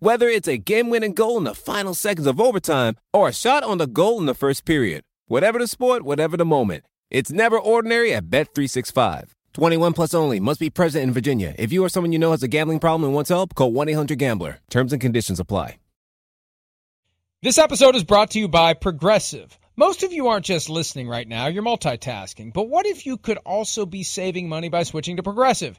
Whether it's a game-winning goal in the final seconds of overtime or a shot on the goal in the first period. Whatever the sport, whatever the moment. It's never ordinary at Bet365. 21 plus only. Must be present in Virginia. If you or someone you know has a gambling problem and wants help, call 1-800-GAMBLER. Terms and conditions apply. This episode is brought to you by Progressive. Most of you aren't just listening right now, you're multitasking. But what if you could also be saving money by switching to Progressive?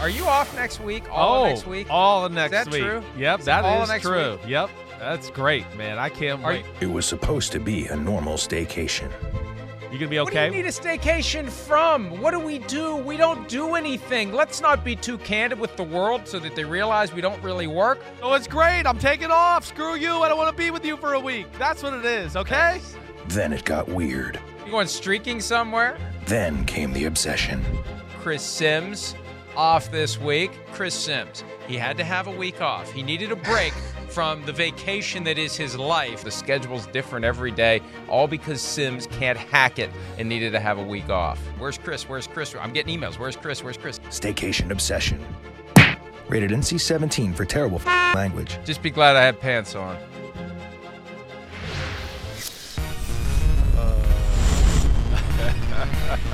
Are you off next week? All oh, next week? All next that week. true? Yep, Is it that all is next true. week? Yep, that's great, man. I can't Are wait. you- It was supposed to be a normal staycation. You gonna be okay? What do okay? you need a staycation from? What do we do? We don't do anything. Let's not be too candid with the world so that they realize we don't really work. oh, it's great. I'm taking off. Screw you. I don't want to be with you for a week. That's what it is. Okay. Then it got weird. You going streaking somewhere? Then came the obsession. Chris Simms off this week. Chris Simms, he had to have a week off. He needed a break from the vacation that is his life. The schedule's different every day, all because Simms can't hack it and needed to have a week off. Where's Chris? Where's Chris? I'm getting emails. Where's Chris? Where's Chris? Staycation obsession. Rated NC 17 for terrible language. Just be glad I had pants on.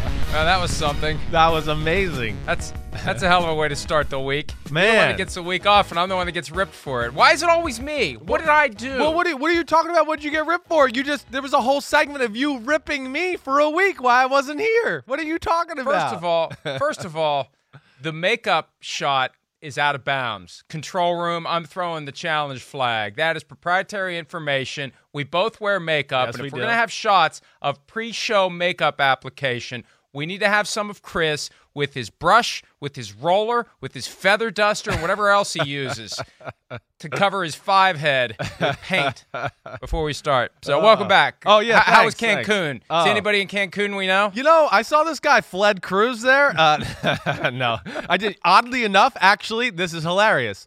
Well, that was something. That was amazing. That's that's a hell of a way to start the week. You're the one Man. that gets a week off, and I'm the one that gets ripped for it. Why is it always me? What did I do? Well, what are, you, what are you talking about? What did you get ripped for? You just there was a whole segment of you ripping me for a week while I wasn't here. What are you talking about? First of all, first of all, the makeup shot is out of bounds. Control room, I'm throwing the challenge flag. That is proprietary information. We both wear makeup, Yes, and if we we're do. gonna have shots of pre-show makeup application, we need to have some of Chris with his brush, with his roller, with his feather duster, whatever else he uses to cover his five head with paint before we start. So, welcome back. Oh, yeah, How, how was thanks, thanks. Cancun? Oh. Is anybody in Cancun we know? You know, I saw this guy Fled Cruz there. Uh, no, I did. Oddly enough, actually, this is hilarious.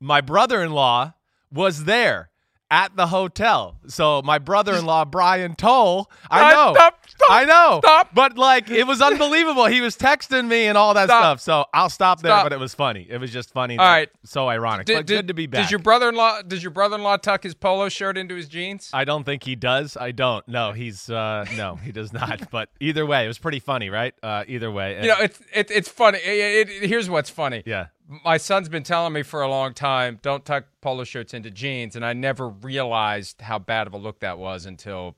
My brother-in-law was there at the hotel. So my brother-in-law Brian Toll, I know, stop, stop, I know, stop. but like it was unbelievable. he was texting me and all that Stop. stuff. So I'll stop there, but it was funny. It was just funny. All right, so ironic. but good to be back. Does your brother-in-law does your brother-in-law tuck his polo shirt into his jeans? I don't think he does. I don't. No, he's uh no, he does not. But either way, it was pretty funny, right? Uh either way. you know, it's it, it's funny. It, it- here's what's funny. yeah. My son's been telling me for a long time, don't tuck polo shirts into jeans, and I never realized how bad of a look that was until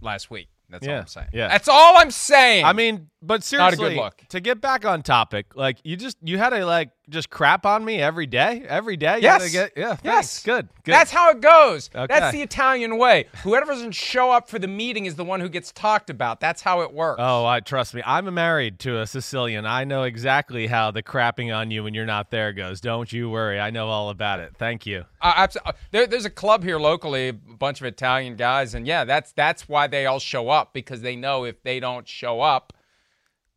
last week. That's all I'm saying. yeah. That's all I'm saying. I mean, but Not a seriously, good look. to get back on topic, like you just you had a like just crap on me every day, every day. You Yes. get, yeah, thanks. Yes. good, good. That's how it goes. Okay. That's the Italian way. Whoever doesn't show up for the meeting is the one who gets talked about. That's how it works. Oh, I trust me. I'm married to a Sicilian. I know exactly how the crapping on you when you're not there goes. Don't you worry. I know all about it. Thank you. Uh, uh, there, there's a club here locally, a bunch of Italian guys, and yeah, that's that's why they all show up because they know if they don't show up,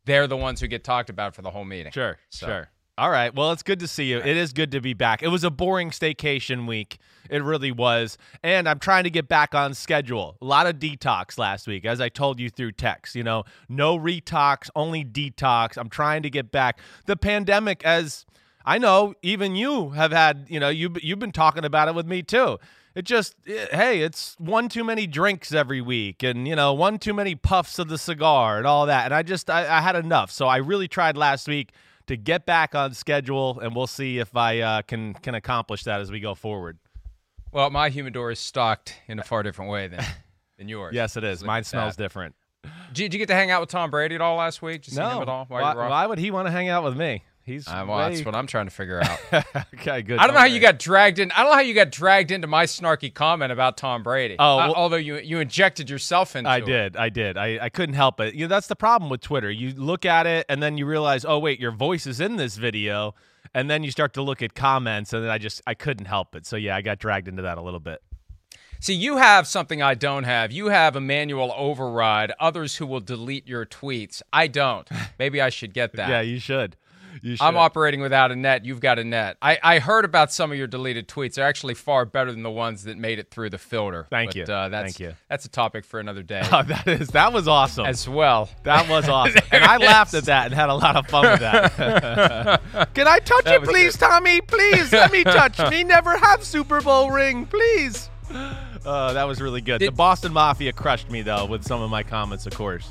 they're the ones who get talked about for the whole meeting. Sure, So- sure. All right. Well, it's good to see you. It is good to be back. It was a boring staycation week. It really was. And I'm trying to get back on schedule. A lot of detox last week, as I told you through text. You know, no retox, only detox. I'm trying to get back. The pandemic, as I know, even you have had, you know, you, you've been talking about it with me too. It just, eh, hey, it's one too many drinks every week and, you know, one too many puffs of the cigar and all that. And I just, I, I had enough. So I really tried last week to get back on schedule, and we'll see if I uh, can can accomplish that as we go forward. Well, my humidor is stocked in a far different way than than yours. Yes, it is. Mine smells that. different. Did, did you get to hang out with Tom Brady at all last week? Did you see him at all? while Why, you were off? why would he want to hang out with me? He's Uh, well, that's what I'm trying to figure out. okay. Good. I don't know how you got dragged in. I don't know how you got dragged into my snarky comment about Tom Brady. Oh, Uh, although you you injected yourself into I it. did. I did. I, I couldn't help it. You know, that's the problem with Twitter. You look at it and then you realize, oh wait, your voice is in this video, and then you start to look at comments, and then I just I couldn't help it. So yeah, I got dragged into that a little bit. See, you have something I don't have. You have a manual override. Others who will delete your tweets. I don't. Maybe I should get that. Yeah, you should. I'm operating without a net. You've got a net. I, I heard about some of your deleted tweets. They're actually far better than the ones that made it through the filter. Thank But, you. Uh, that's, Thank you. That's a topic for another day Oh, that is that was awesome. as well. that was awesome, and I laughed at that and had a lot of fun with that. Can I touch it, was please, Tommy? Please let me touch me. Never have Super Bowl ring, please. Uh, that was really good. the Boston Mafia crushed me though with some of my comments, of course.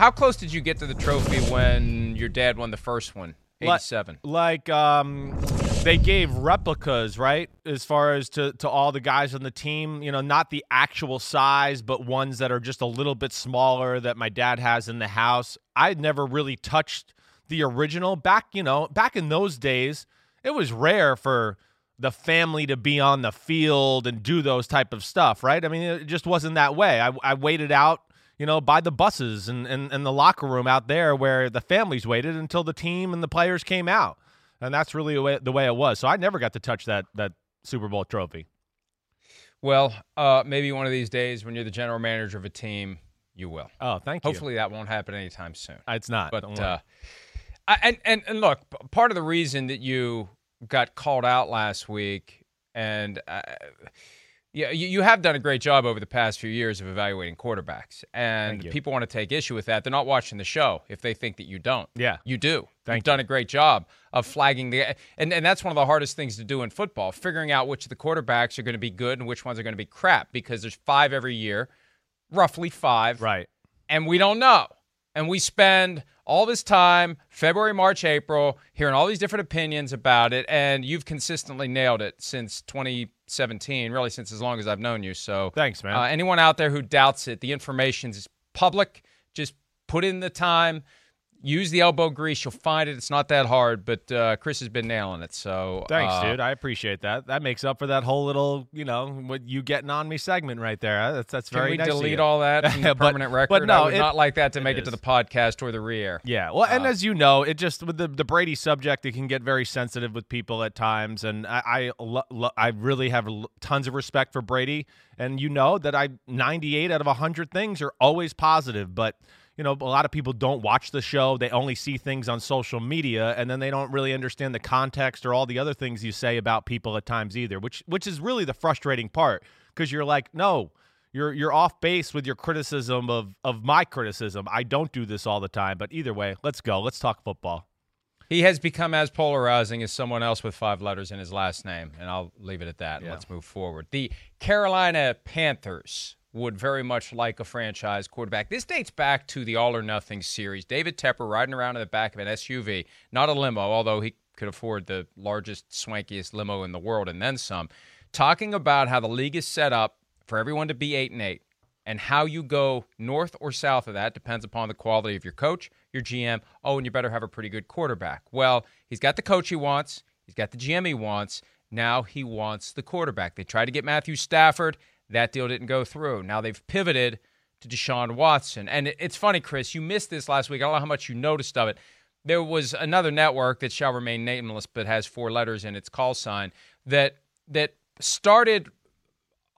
How close did you get to the trophy when your dad won the first one? Li- 87. Like um they gave replicas, right? As far as to to all the guys on the team, you know, not the actual size, but ones that are just a little bit smaller that my dad has in the house. I'd never really touched the original back, you know, back in those days. It was rare for the family to be on the field and do those type of stuff, right? I mean, it just wasn't that way. I, I waited out you know, by the buses and, and, and the locker room out there where the families waited until the team and the players came out. And that's really the way, the way it was. So I never got to touch that that Super Bowl trophy. Well, uh, maybe one of these days when you're the general manager of a team, you will. Oh, thank you. Hopefully that won't happen anytime soon. It's not. But uh, I, and and and look, part of the reason that you got called out last week, and uh, yeah, you, you have done a great job over the past few years of evaluating quarterbacks, and people want to take issue with that. They're not watching the show if they think that you don't. Yeah. you do. Thank You've done a great job of flagging the, and and that's one of the hardest things to do in football, figuring out which of the quarterbacks are going to be good and which ones are going to be crap, because there's five every year, roughly five, right. and we don't know. And we spend all this time, February, March, April, hearing all these different opinions about it. And you've consistently nailed it since 2017, really since as long as I've known you. So Thanks, man. uh, anyone out there who doubts it, the information's public. Just put in the time. Use the elbow grease. You'll find it. It's not that hard, but uh, Chris has been nailing it. So Thanks, uh, dude. I appreciate that. That makes up for that whole little, you know, what you getting on me segment right there. That's that's Can very we nice delete all that from the But- permanent record? but no, I would it- not like that to make it, it to the podcast or the re-air. Yeah, well, and Uh, as you know, it just with the the Brady subject, it can get very sensitive with people at times, and I I, lo- lo- I really have l- tons of respect for Brady, and you know that I 98 out of 100 things are always positive, but you know a lot of people don't watch the show; they only see things on social media, and then they don't really understand the context or all the other things you say about people at times either, which which is really the frustrating part because you're like, no. You're you're off base with your criticism of of my criticism. I don't do this all the time, but either way, let's go. Let's talk football. He has become as polarizing as someone else with five letters in his last name, and I'll leave it at that. Yeah. Let's move forward. The Carolina Panthers would very much like a franchise quarterback. This dates back to the All or Nothing series. David Tepper riding around in the back of an SUV, not a limo, although he could afford the largest, swankiest limo in the world and then some, talking about how the league is set up for everyone to be eight and eight and how you go north or south of that depends upon the quality of your coach, your GM. Oh, and you better have a pretty good quarterback. Well, he's got the coach he wants, he's got the GM he wants. Now he wants the quarterback. They tried to get Matthew Stafford. That deal didn't go through. Now they've pivoted to Deshaun Watson. And it's funny, Chris, you missed this last week. I don't know how much you noticed of it. There was another network that shall remain nameless but has four letters in its call sign that that started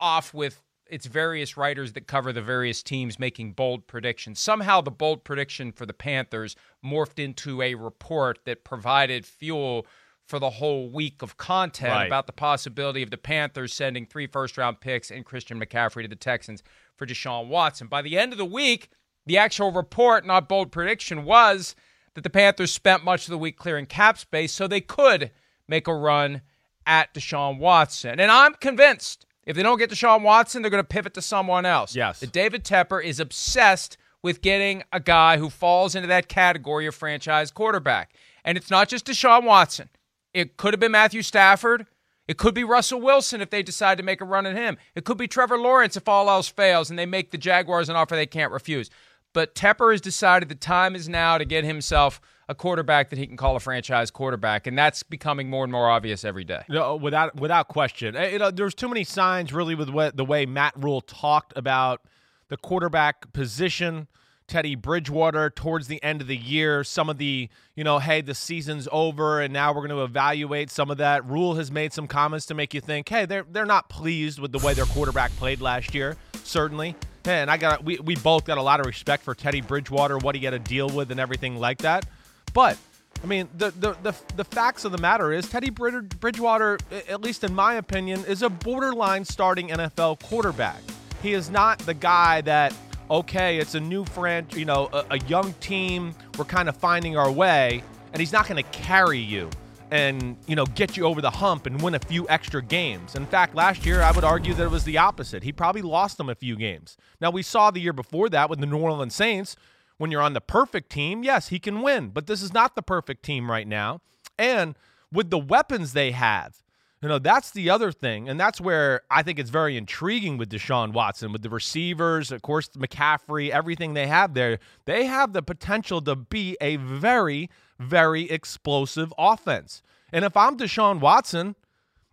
off with its various writers that cover the various teams making bold predictions. Somehow the bold prediction for the Panthers morphed into a report that provided fuel for the whole week of content Right. about the possibility of the Panthers sending three first round picks and Christian McCaffrey to the Texans for Deshaun Watson. By the end of the week, the actual report, not bold prediction, was that the Panthers spent much of the week clearing cap space so they could make a run at Deshaun Watson. And I'm convinced if they don't get Deshaun Watson, they're going to pivot to someone else. Yes. That David Tepper is obsessed with getting a guy who falls into that category of franchise quarterback. And it's not just Deshaun Watson. It could have been Matthew Stafford. It could be Russell Wilson if they decide to make a run at him. It could be Trevor Lawrence if all else fails and they make the Jaguars an offer they can't refuse. But Tepper has decided the time is now to get himself a quarterback that he can call a franchise quarterback, and that's becoming more and more obvious every day. No, without without question. Eh, You know, there's too many signs really with what, the way Matt Rhule talked about the quarterback position. Teddy Bridgewater towards the end of the year, some of the, you know, hey, the season's over and now we're going to evaluate some of that. Rhule has made some comments to make you think, hey, they're they're not pleased with the way their quarterback played last year, certainly. And I got we, we both got a lot of respect for Teddy Bridgewater, what he had to deal with and everything like that. But I mean, the the the, the facts of the matter is Teddy Bridgewater, at least in my opinion, is a borderline starting NFL quarterback. He is not the guy that okay, it's a new franchise, you know, a, a young team. We're kind of finding our way, and he's not going to carry you and you know get you over the hump and win a few extra games. In fact, last year I would argue that it was the opposite. He probably lost them a few games. Now we saw the year before that with the New Orleans Saints when you're on the perfect team, yes, he can win, but this is not the perfect team right now. And with the weapons they have, you know, that's the other thing. And that's where I think it's very intriguing with Deshaun Watson, with the receivers, of course, McCaffrey, everything they have there. They have the potential to be a very, very explosive offense. And if I'm Deshaun Watson,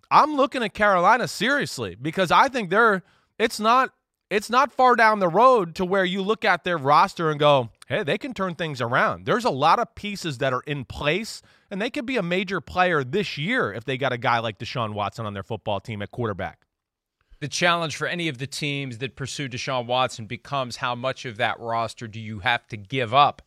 I'm looking at Carolina seriously because I think they're it's not it's not far down the road to where you look at their roster and go, "Hey, they can turn things around." There's a lot of pieces that are in place and they could be a major player this year if they got a guy like Deshaun Watson on their football team at quarterback. The challenge for any of the teams that pursue Deshaun Watson becomes how much of that roster do you have to give up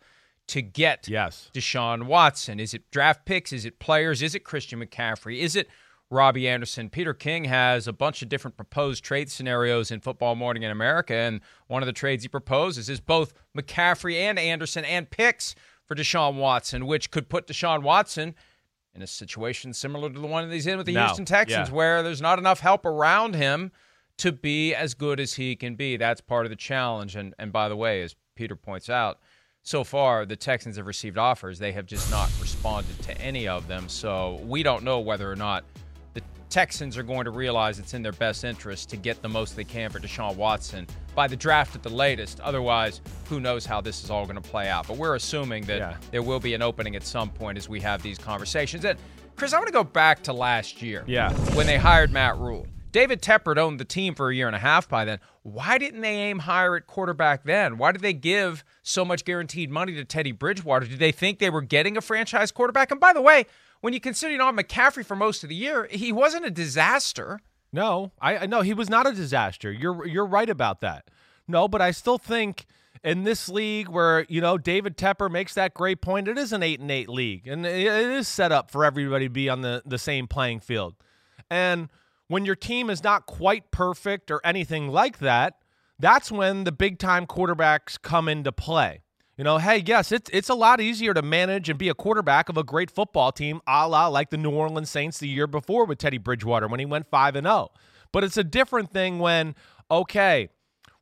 to get Yes. Deshaun Watson? Is it draft picks? Is it players? Is it Christian McCaffrey? Is it Robbie Anderson? Peter King has a bunch of different proposed trade scenarios in Football Morning in America, and one of the trades he proposes is both McCaffrey and Anderson and picks for Deshaun Watson, which could put Deshaun Watson in a situation similar to the one that he's in with the No, Houston Texans, yeah. where there's not enough help around him to be as good as he can be. That's part of the challenge. And and by the way, as Peter points out, so far the Texans have received offers. They have just not responded to any of them. So we don't know whether or not Texans are going to realize it's in their best interest to get the most they can for Deshaun Watson by the draft at the latest. Otherwise, who knows how this is all going to play out. But we're assuming that Yeah. there will be an opening at some point as we have these conversations. And Chris, I want to go back to last year Yeah. when they hired Matt Rhule. David Tepper owned the team for a year and a half by then. Why didn't they aim higher at quarterback then? Why did they give so much guaranteed money to Teddy Bridgewater? Did they think they were getting a franchise quarterback? And by the way, when you consider you know McCaffrey for most of the year, he wasn't a disaster. No, I no, he was not a disaster. You're you're right about that. No, but I still think in this league where you know David Tepper makes that great point, it is an eight and eight league, and it is set up for everybody to be on the the same playing field. And when your team is not quite perfect or anything like that, that's when the big time quarterbacks come into play. You know, hey, yes, it's it's a lot easier to manage and be a quarterback of a great football team, a la like the New Orleans Saints the year before with Teddy Bridgewater when he went five and zero. But it's a different thing when, okay,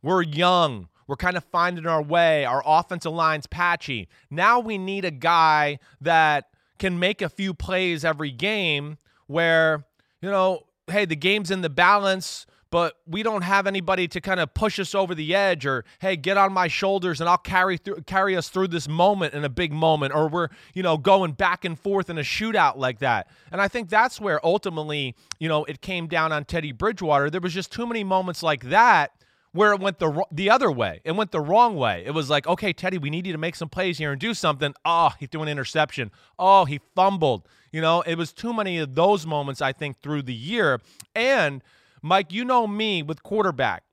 we're young, we're kind of finding our way, our offensive line's patchy. Now we need a guy that can make a few plays every game where, you know, hey, the game's in the balance, but we don't have anybody to kind of push us over the edge or hey, get on my shoulders and I'll carry through carry us through this moment in a big moment or we're, you know, going back and forth in a shootout like that. And I think that's where ultimately, you know, it came down on Teddy Bridgewater. There was just too many moments like that where it went the the other way. It went the wrong way. It was like, okay, Teddy, we need you to make some plays here and do something. Oh, he threw an interception. Oh, he fumbled. You know, it was too many of those moments, I think, through the year. And Mike, you know me with quarterback.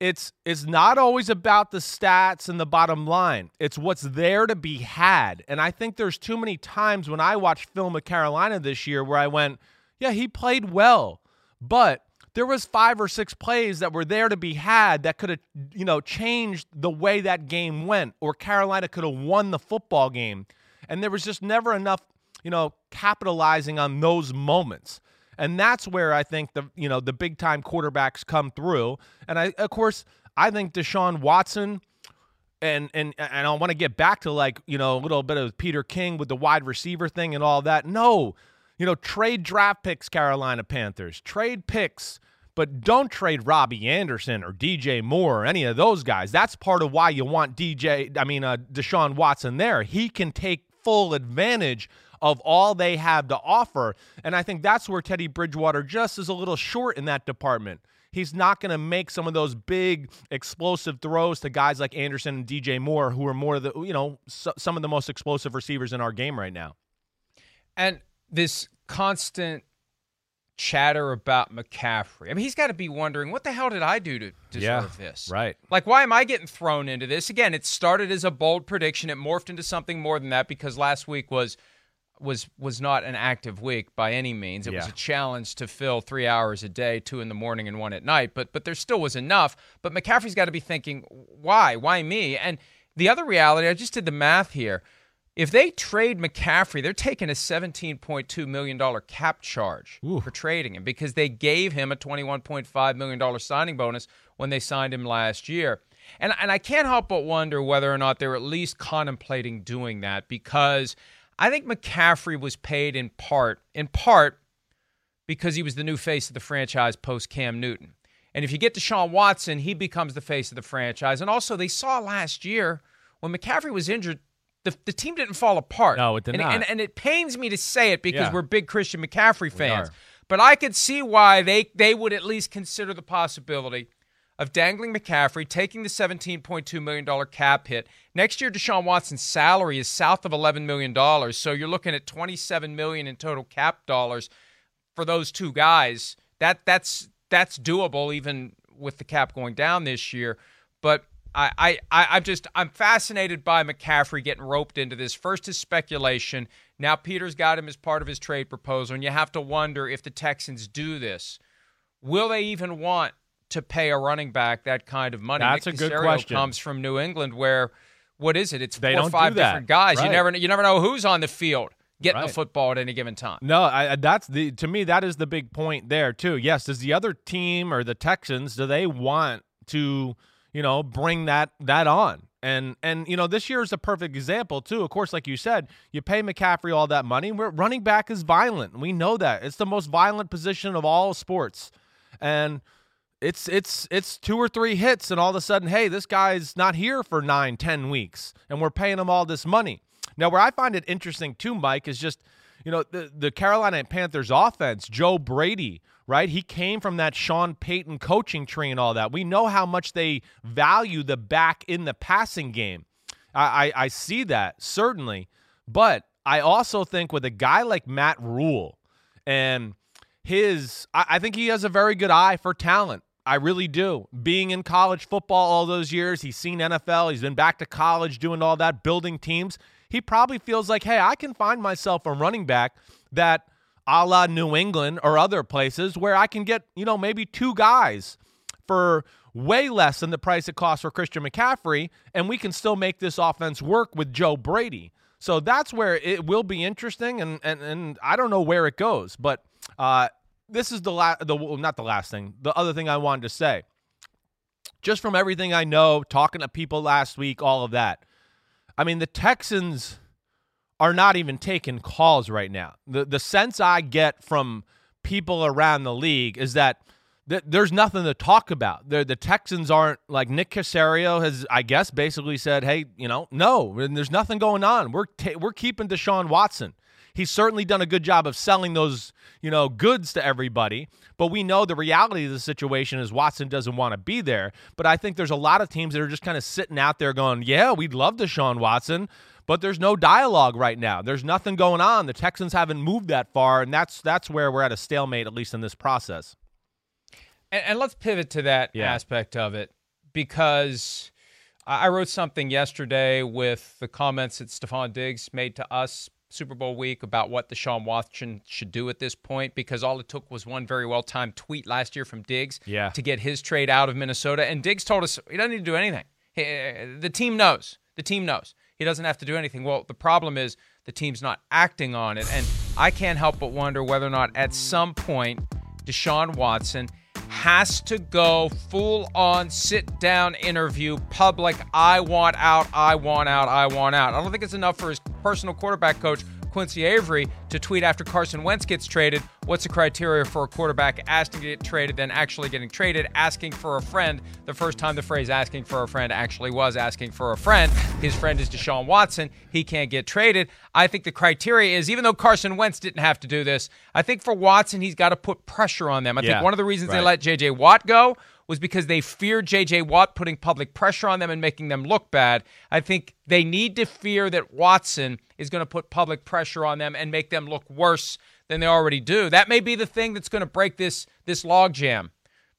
It's it's not always about the stats and the bottom line. It's what's there to be had. And I think there's too many times when I watched film of Carolina this year where I went, yeah, he played well, but there was five or six plays that were there to be had that could have, you know, changed the way that game went, or Carolina could have won the football game. And there was just never enough, you know, capitalizing on those moments. And that's where I think the you know the big time quarterbacks come through. And I of course I think Deshaun Watson and and and I want to get back to like, you know, a little bit of Peter King with the wide receiver thing and all that. No. You know, trade draft picks, Carolina Panthers. Trade picks, but don't trade Robbie Anderson or DJ Moore or any of those guys. That's part of why you want DJ, I mean, uh, Deshaun Watson there. He can take full advantage of all they have to offer. And I think that's where Teddy Bridgewater just is a little short in that department. He's not going to make some of those big explosive throws to guys like Anderson and DJ Moore, who are more of the, you know, some of the most explosive receivers in our game right now. And this constant chatter about McCaffrey. I mean, he's got to be wondering, what the hell did I do to deserve yeah, this? Right. Like, why am I getting thrown into this? Again, it started as a bold prediction. It morphed into something more than that because last week was – was was not an active week by any means. It yeah. was a challenge to fill three hours a day, two in the morning and one at night. But but there still was enough. But McCaffrey's got to be thinking, why, why me? And the other reality, I just did the math here. If they trade McCaffrey, they're taking a $17.2 million cap charge Ooh. for trading him because they gave him a $21.5 million signing bonus when they signed him last year. And, and I can't help but wonder whether or not they're at least contemplating doing that because – I think McCaffrey was paid in part, in part, because he was the new face of the franchise post Cam Newton. And if you get Deshaun Watson, he becomes the face of the franchise. And also, they saw last year when McCaffrey was injured, the, the team didn't fall apart. No, it did and, not. And, and, it pains me to say it because yeah. we're big Christian McCaffrey fans. But I could see why they, they would at least consider the possibility of dangling McCaffrey, taking the $17.2 million cap hit. Next year, Deshaun Watson's salary is south of $11 million. So you're looking at 27 million in total cap dollars for those two guys. That that's that's doable even with the cap going down this year. But I, I, I'm just I'm fascinated by McCaffrey getting roped into this. First is speculation. Now Peter's got him as part of his trade proposal, and you have to wonder if the Texans do this. Will they even want to pay a running back that kind of money. That's Nick a good Caserio question. Comes from New England, where what is it? It's they four or five different guys. Right. You never you never know who's on the field getting right. the football at any given time. No, I, that's the to me that is the big point there too. Yes, does the other team or the Texans do they want to you know bring that that on? And and you know this year is a perfect example too. Of course, like you said, you pay McCaffrey all that money. We're, running back is violent. We know that it's the most violent position of all sports, and it's it's it's two or three hits and all of a sudden hey this guy's not here for nine ten weeks and we're paying him all this money. Now where i find it interesting too mike is just you know the, the carolina panthers offense joe brady right? He came from that sean payton coaching tree and all that. We know how much they value the back in the passing game. I i, I see that certainly. But i also think with a guy like matt rhule and his I, I think he has a very good eye for talent I really do. Being in college football all those years, he's seen NFL, he's been back to college doing all that, building teams. He probably feels like, hey, I can find myself a running back that a la New England or other places where I can get, you know, maybe two guys for way less than the price it costs for Christian McCaffrey, and we can still make this offense work with Joe Brady. So that's where it will be interesting, and and, and I don't know where it goes, but uh, this is the last, the well, not the last thing. The other thing I wanted to say, just from everything I know, talking to people last week, all of that. I mean, the Texans are not even taking calls right now. The the sense I get from people around the league is that th- there's nothing to talk about. They're, the Texans aren't like Nick Caserio has, I guess, basically said, "Hey, you know, no, there's nothing going on. We're ta- we're keeping Deshaun Watson." He's certainly done a good job of selling those, you know, goods to everybody. But we know the reality of the situation is Watson doesn't want to be there. But I think there's a lot of teams that are just kind of sitting out there going, yeah, we'd love Deshaun Watson, but there's no dialogue right now. There's nothing going on. The Texans haven't moved that far, and that's that's where we're at a stalemate, at least in this process. And, and let's pivot to that yeah. aspect of it because I wrote something yesterday with the comments that Stefon Diggs made to us Super Bowl week about what Deshaun Watson should do at this point because all it took was one very well timed tweet last year from Diggs yeah. to get his trade out of Minnesota. And Diggs told us he doesn't need to do anything. He, uh, the team knows. The team knows. He doesn't have to do anything. Well, the problem is the team's not acting on it. And I can't help but wonder whether or not at some point Deshaun Watson – has to go full on sit down interview, public. I want out, I want out, I want out. I don't think it's enough for his personal quarterback coach, Quincy Avery to tweet after Carson Wentz gets traded, what's the criteria for a quarterback asking to get traded, then actually getting traded, asking for a friend? The first time the phrase asking for a friend actually was asking for a friend. His friend is Deshaun Watson. He can't get traded. I think the criteria is, even though Carson Wentz didn't have to do this, I think for Watson, he's got to put pressure on them. I Yeah, think one of the reasons they let J.J. Watt go was because they feared J.J. Watt putting public pressure on them and making them look bad. I think they need to fear that Watson is going to put public pressure on them and make them look worse than they already do. That may be the thing that's going to break this this logjam.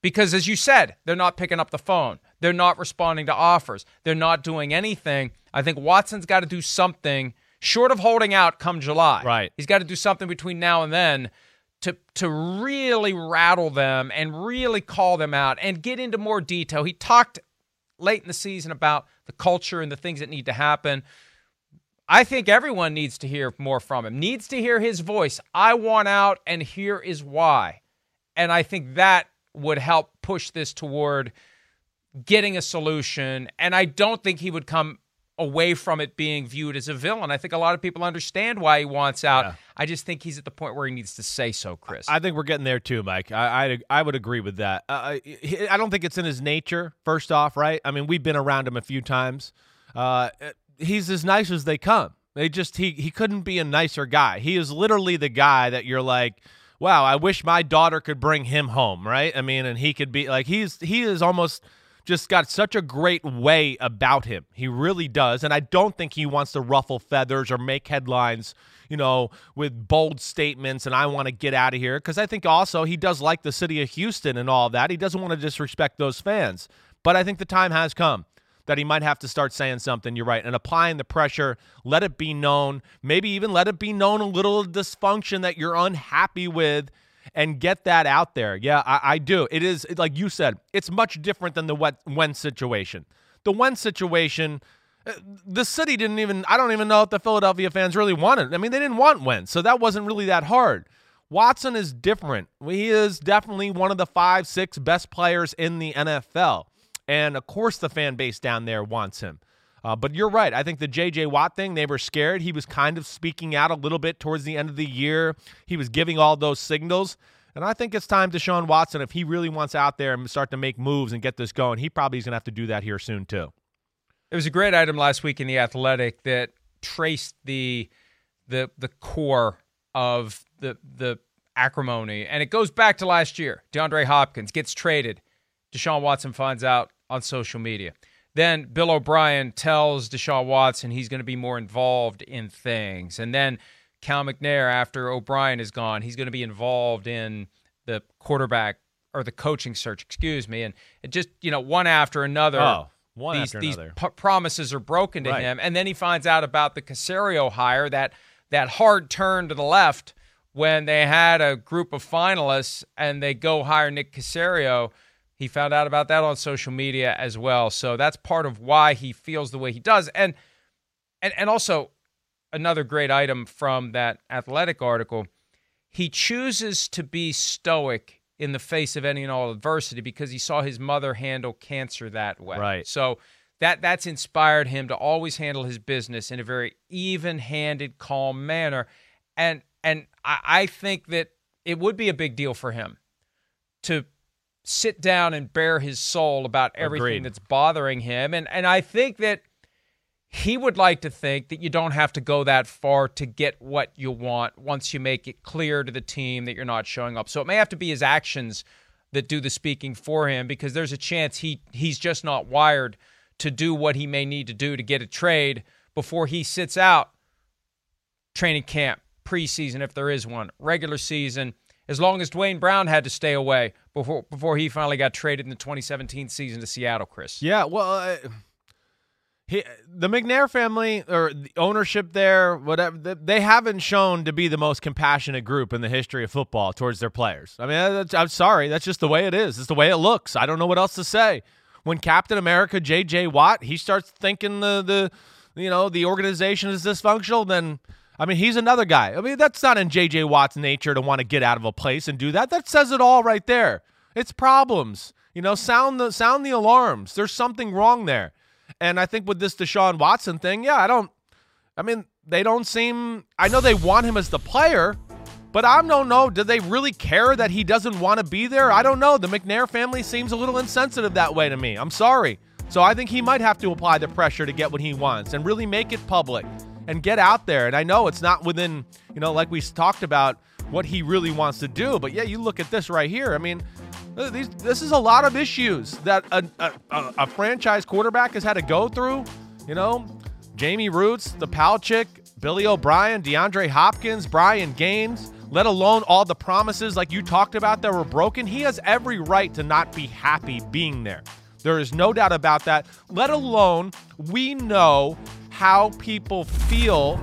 Because as you said, they're not picking up the phone. They're not responding to offers. They're not doing anything. I think Watson's got to do something short of holding out come July. Right. He's got to do something between now and then to to really rattle them and really call them out and get into more detail. He talked late in the season about the culture and the things that need to happen. I think everyone needs to hear more from him. Needs to hear his voice. I want out and here is why. And I think that would help push this toward getting a solution and I don't think he would come away from it being viewed as a villain. I think a lot of people understand why he wants out. Yeah. I just think he's at the point where he needs to say so, Chris. I think we're getting there too, Mike. I I, I would agree with that. Uh, I I don't think it's in his nature. First off, right? I mean, we've been around him a few times. Uh, he's as nice as they come. They just he he couldn't be a nicer guy. He is literally the guy that you're like, wow, I wish my daughter could bring him home, right? I mean, and he could be like he's he is almost just got such a great way about him. He really does. And I don't think he wants to ruffle feathers or make headlines, you know, with bold statements and I want to get out of here. Because I think also he does like the city of Houston and all that. He doesn't want to disrespect those fans. But I think the time has come that he might have to start saying something. You're right. And applying the pressure, let it be known. Maybe even let it be known a little dysfunction that you're unhappy with and get that out there. Yeah, I, I do. It is like you said. It's much different than the wet Wentz situation. The Wentz situation, uh, the city didn't even. I don't even know if the Philadelphia fans really wanted. I mean, they didn't want Wentz, so that wasn't really that hard. Watson is different. He is definitely one of the five, six best players in the NFL, and of course, the fan base down there wants him. Uh, but you're right. I think the J.J. Watt thing, they were scared. He was kind of speaking out a little bit towards the end of the year. He was giving all those signals. And I think it's time to Sean Watson, if he really wants out there and start to make moves and get this going, he probably is going to have to do that here soon, too. It was a great item last week in the Athletic that traced the the the core of the the acrimony, and it goes back to last year. DeAndre Hopkins gets traded. Deshaun Watson finds out on social media. Then Bill O'Brien tells Deshaun Watson he's going to be more involved in things, and then Cal McNair, after O'Brien is gone, he's going to be involved in the quarterback or the coaching search, excuse me, and it just you know one after another Oh, one these, after these another. p- promises are broken to Right. him, and then he finds out about the Caserio hire that that hard turn to the left when they had a group of finalists and they go hire Nick Caserio. He found out about that on social media as well, so that's part of why he feels the way he does, and and and also another great item from that athletic article. He chooses to be stoic in the face of any and all adversity because he saw his mother handle cancer that way. Right. So that that's inspired him to always handle his business in a very even-handed, calm manner. And and I, I think that it would be a big deal for him to sit down and bare his soul about everything Agreed. that's bothering him. And and I think that he would like to think that you don't have to go that far to get what you want once you make it clear to the team that you're not showing up. So it may have to be his actions that do the speaking for him because there's a chance he he's just not wired to do what he may need to do to get a trade before he sits out training camp, preseason if there is one, regular season. As long as Duane Brown had to stay away before before he finally got traded in the 2017 season to Seattle, Chris. Yeah, well, uh, he, the McNair family or the ownership there, whatever, they haven't shown to be the most compassionate group in the history of football towards their players. I mean, I'm sorry, that's just the way it is. It's the way it looks. I don't know what else to say. When Captain America J.J. Watt he starts thinking the the you know the organization is dysfunctional, then. I mean, he's another guy. I mean, that's not in J.J. Watt's nature to want to get out of a place and do that. That says it all right there. It's problems. You know, sound the sound the alarms. There's something wrong there. And I think with this Deshaun Watson thing, yeah, I don't. I mean, they don't seem. I know they want him as the player, but I don't know. Do they really care that he doesn't want to be there? I don't know. The McNair family seems a little insensitive that way to me. I'm sorry. So I think he might have to apply the pressure to get what he wants and really make it public and get out there. And I know it's not within, you know, like we talked about what he really wants to do. But yeah, you look at this right here. I mean, these, this is a lot of issues that a, a, a franchise quarterback has had to go through. You know, Jamey Rootes, the Palchik, Billy O'Brien, DeAndre Hopkins, Brian Gaines, let alone all the promises like you talked about that were broken. He has every right to not be happy being there. There is no doubt about that. Let alone, we know how people feel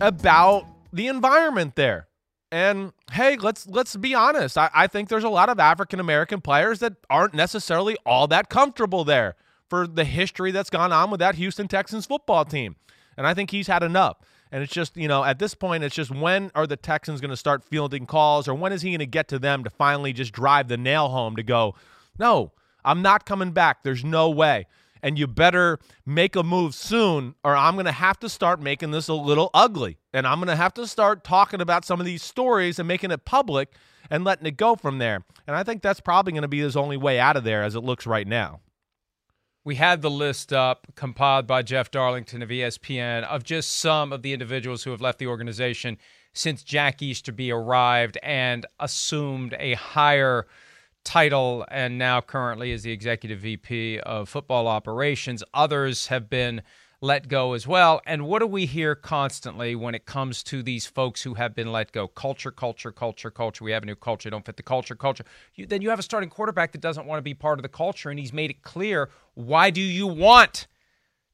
about the environment there. And hey, let's let's be honest. I, I think there's a lot of African American players that aren't necessarily all that comfortable there for the history that's gone on with that Houston Texans football team. And I think he's had enough. And it's just, you know, at this point, it's just when are the Texans going to start fielding calls or when is he going to get to them to finally just drive the nail home to go, no, I'm not coming back. There's no way and you better make a move soon or I'm going to have to start making this a little ugly. And I'm going to have to start talking about some of these stories and making it public and letting it go from there. And I think that's probably going to be his only way out of there as it looks right now. We had the list up compiled by Jeff Darlington of ESPN of just some of the individuals who have left the organization since Jack Easterby arrived and assumed a higher – title and now currently is the executive VP of football operations. Others have been let go as well. And what do we hear constantly when it comes to these folks who have been let go? Culture, culture, culture, culture. We have a new culture. Don't fit the culture, culture. You, then you have a starting quarterback that doesn't want to be part of the culture, and he's made it clear. Why do you want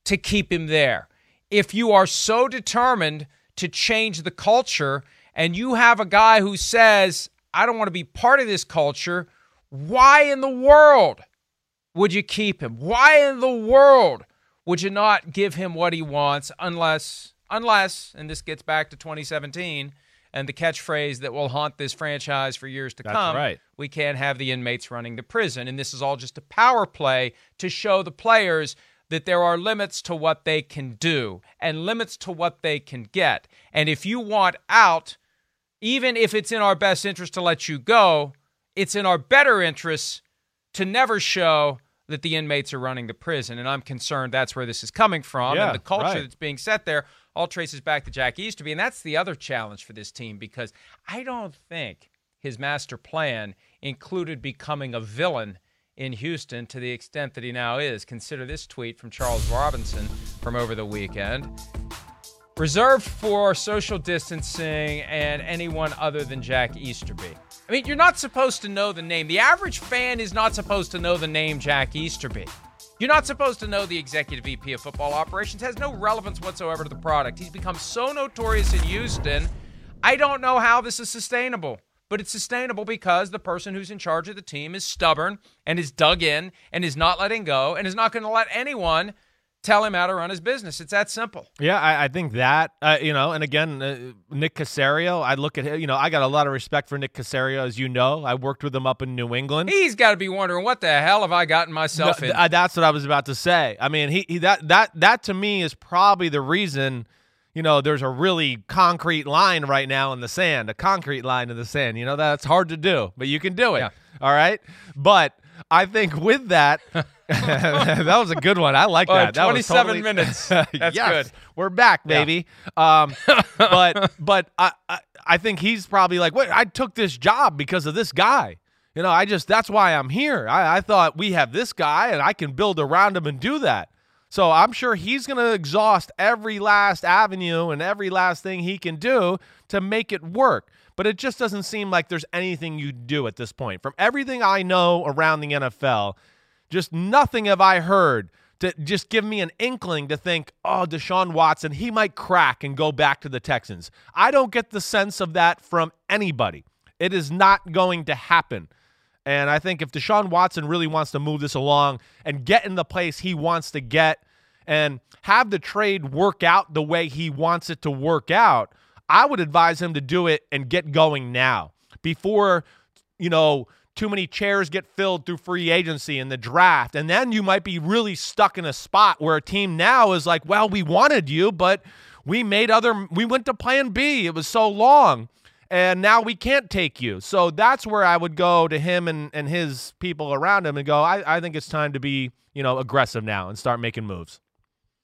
to keep him there? If you are so determined to change the culture, and you have a guy who says, I don't want to be part of this culture, why in the world would you keep him? Why in the world would you not give him what he wants unless unless and this gets back to 2017 and the catchphrase that will haunt this franchise for years to That's come. Right. We can't have the inmates running the prison and this is all just a power play to show the players that there are limits to what they can do and limits to what they can get. And if you want out, even if it's in our best interest to let you go, it's in our better interests to never show that the inmates are running the prison. And I'm concerned that's where this is coming from. Yeah, and the culture right. that's being set there all traces back to Jack Easterby. And that's the other challenge for this team because I don't think his master plan included becoming a villain in Houston to the extent that he now is. Consider this tweet from Charles Robinson from over the weekend. Reserved for social distancing and anyone other than Jack Easterby. I mean, you're not supposed to know the name. The average fan is not supposed to know the name Jack Easterby. You're not supposed to know the executive VP of football operations. Has no relevance whatsoever to the product. He's become so notorious in Houston. I don't know how this is sustainable, but it's sustainable because the person who's in charge of the team is stubborn and is dug in and is not letting go and is not going to let anyone tell him how to run his business. It's that simple. Yeah, I, I think that uh, you know, and again, uh, Nick Caserio. I look at him. You know, I got a lot of respect for Nick Caserio, as you know. I worked with him up in New England. He's got to be wondering what the hell have I gotten myself No, in. th- uh, that's what I was about to say. I mean, he, he that that that to me is probably the reason. You know, there's a really concrete line right now in the sand, a concrete line in the sand. You know, that's hard to do, but you can do it. Yeah. All right. But I think with that, that was a good one. I like that. That was 27 totally- minutes. That's yes, good. We're back, baby. Um, but but I, I I think he's probably like, wait, I took this job because of this guy. You know, I just that's why I'm here. I, I thought we have this guy and I can build around him and do that. So I'm sure he's going to exhaust every last avenue and every last thing he can do to make it work. But it just doesn't seem like there's anything you do at this point. From everything I know around the NFL, just nothing have I heard to just give me an inkling to think, oh, Deshaun Watson, he might crack and go back to the Texans. I don't get the sense of that from anybody. It is not going to happen. And I think if Deshaun Watson really wants to move this along and get in the place he wants to get and have the trade work out the way he wants it to work out, I would advise him to do it and get going now before, you know, too many chairs get filled through free agency and the draft. And then you might be really stuck in a spot where a team now is like, well, we wanted you, but we made other, we went to plan B. It was so long. And now we can't take you. So that's where I would go to him and, and his people around him and go, I, I think it's time to be, you know, aggressive now and start making moves.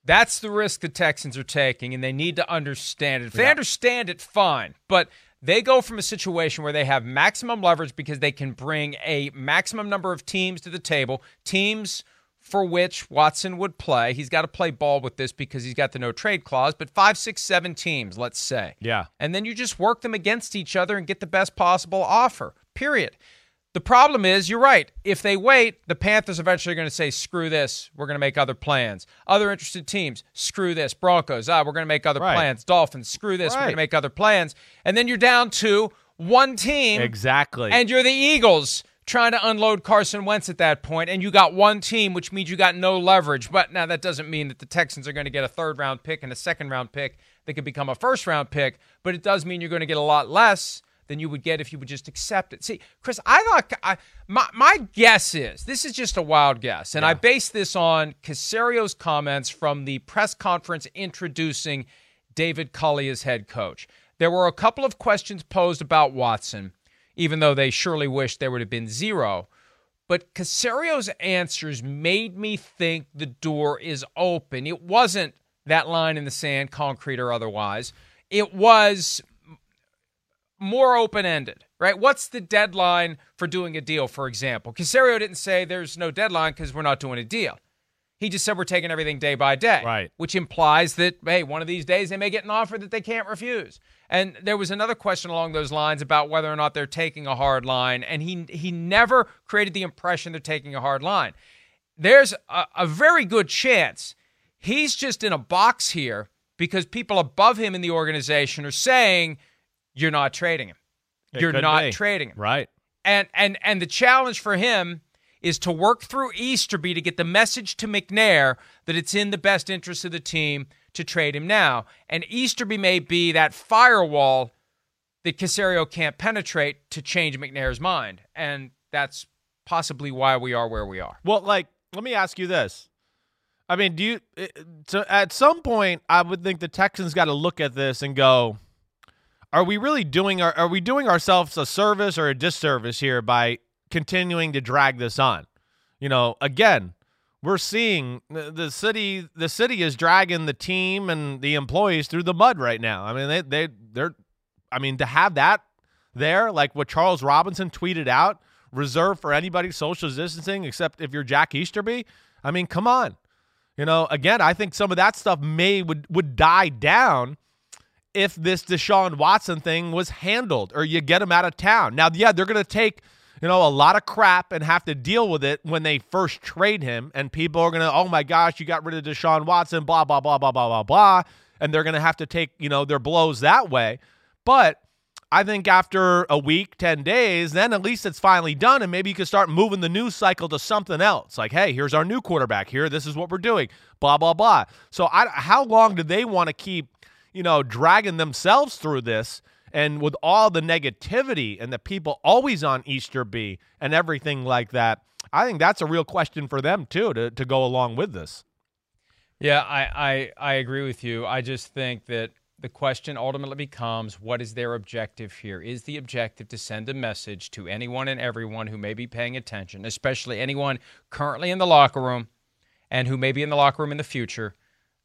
That's the risk the Texans are taking, and they need to understand it. If they understand it, fine. But they go from a situation where they have maximum leverage because they can bring a maximum number of teams to the table, teams for which Watson would play. He's got to play ball with this because he's got the no trade clause, but five, six, seven teams, let's say. Yeah. And then you just work them against each other and get the best possible offer, period. The problem is, you're right. If they wait, the Panthers eventually are going to say, screw this. We're going to make other plans. Other interested teams, screw this. Broncos, ah, we're going to make other Right. plans. Dolphins, screw this. We're going to make other plans. And then you're down to one team. Exactly. And you're the Eagles trying to unload Carson Wentz at that point, and you got one team, which means you got no leverage. But now that doesn't mean that the Texans are going to get a third round pick and a second round pick that could become a first round pick, but it does mean you're going to get a lot less than you would get if you would just accept it. See, Chris, I thought I, my my guess is this is just a wild guess, and I base this on Caserio's comments from the press conference introducing David Culley as head coach. There were a couple of questions posed about Watson, even though they surely wish there would have been zero. But Caserio's answers made me think the door is open. It wasn't that line in the sand, concrete or otherwise. It was more open ended, right? What's the deadline for doing a deal, for example? Caserio didn't say there's no deadline because we're not doing a deal. He just said we're taking everything day by day, Right. Which implies that hey, one of these days they may get an offer that they can't refuse. And there was another question along those lines about whether or not they're taking a hard line, and he he never created the impression they're taking a hard line. There's a, a very good chance he's just in a box here because people above him in the organization are saying you're not trading him. It You're not be. trading him Right. and and and the challenge for him is to work through Easterby to get the message to McNair that it's in the best interest of the team to trade him now. And Easterby may be that firewall that Caserio can't penetrate to change McNair's mind. And that's possibly why we are where we are. Well, like, let me ask you this. I mean, do you? uh, So at some point, I would think the Texans got to look at this and go, "Are we really doing? Are, are we doing ourselves a service or a disservice here by continuing to drag this on?" You know, again, we're seeing the, the city. The city is dragging the team and the employees through the mud right now. I mean, they they they're. I mean, to have that there, like what Charles Robinson tweeted out, reserved for anybody social distancing except if you're Jack Easterby. I mean, come on. You know, again, I think some of that stuff may would would die down if this Deshaun Watson thing was handled or you get him out of town. Now, yeah, they're going to take, you know, a lot of crap and have to deal with it when they first trade him. And people are going to, oh my gosh, you got rid of Deshaun Watson, blah, blah, blah, blah, blah, blah, blah. And they're going to have to take, you know, their blows that way. But I think after a week, 10 days, then at least it's finally done. And maybe you can start moving the news cycle to something else. Like, hey, here's our new quarterback here. This is what we're doing, blah, blah, blah. So, I, how long do they want to keep, you know, dragging themselves through this? And with all the negativity and the people always on Easterby and everything like that, I think that's a real question for them, too, to, to go along with this. Yeah, I, I I agree with you. I just think that the question ultimately becomes what is their objective here? Is the objective to send a message to anyone and everyone who may be paying attention, especially anyone currently in the locker room and who may be in the locker room in the future,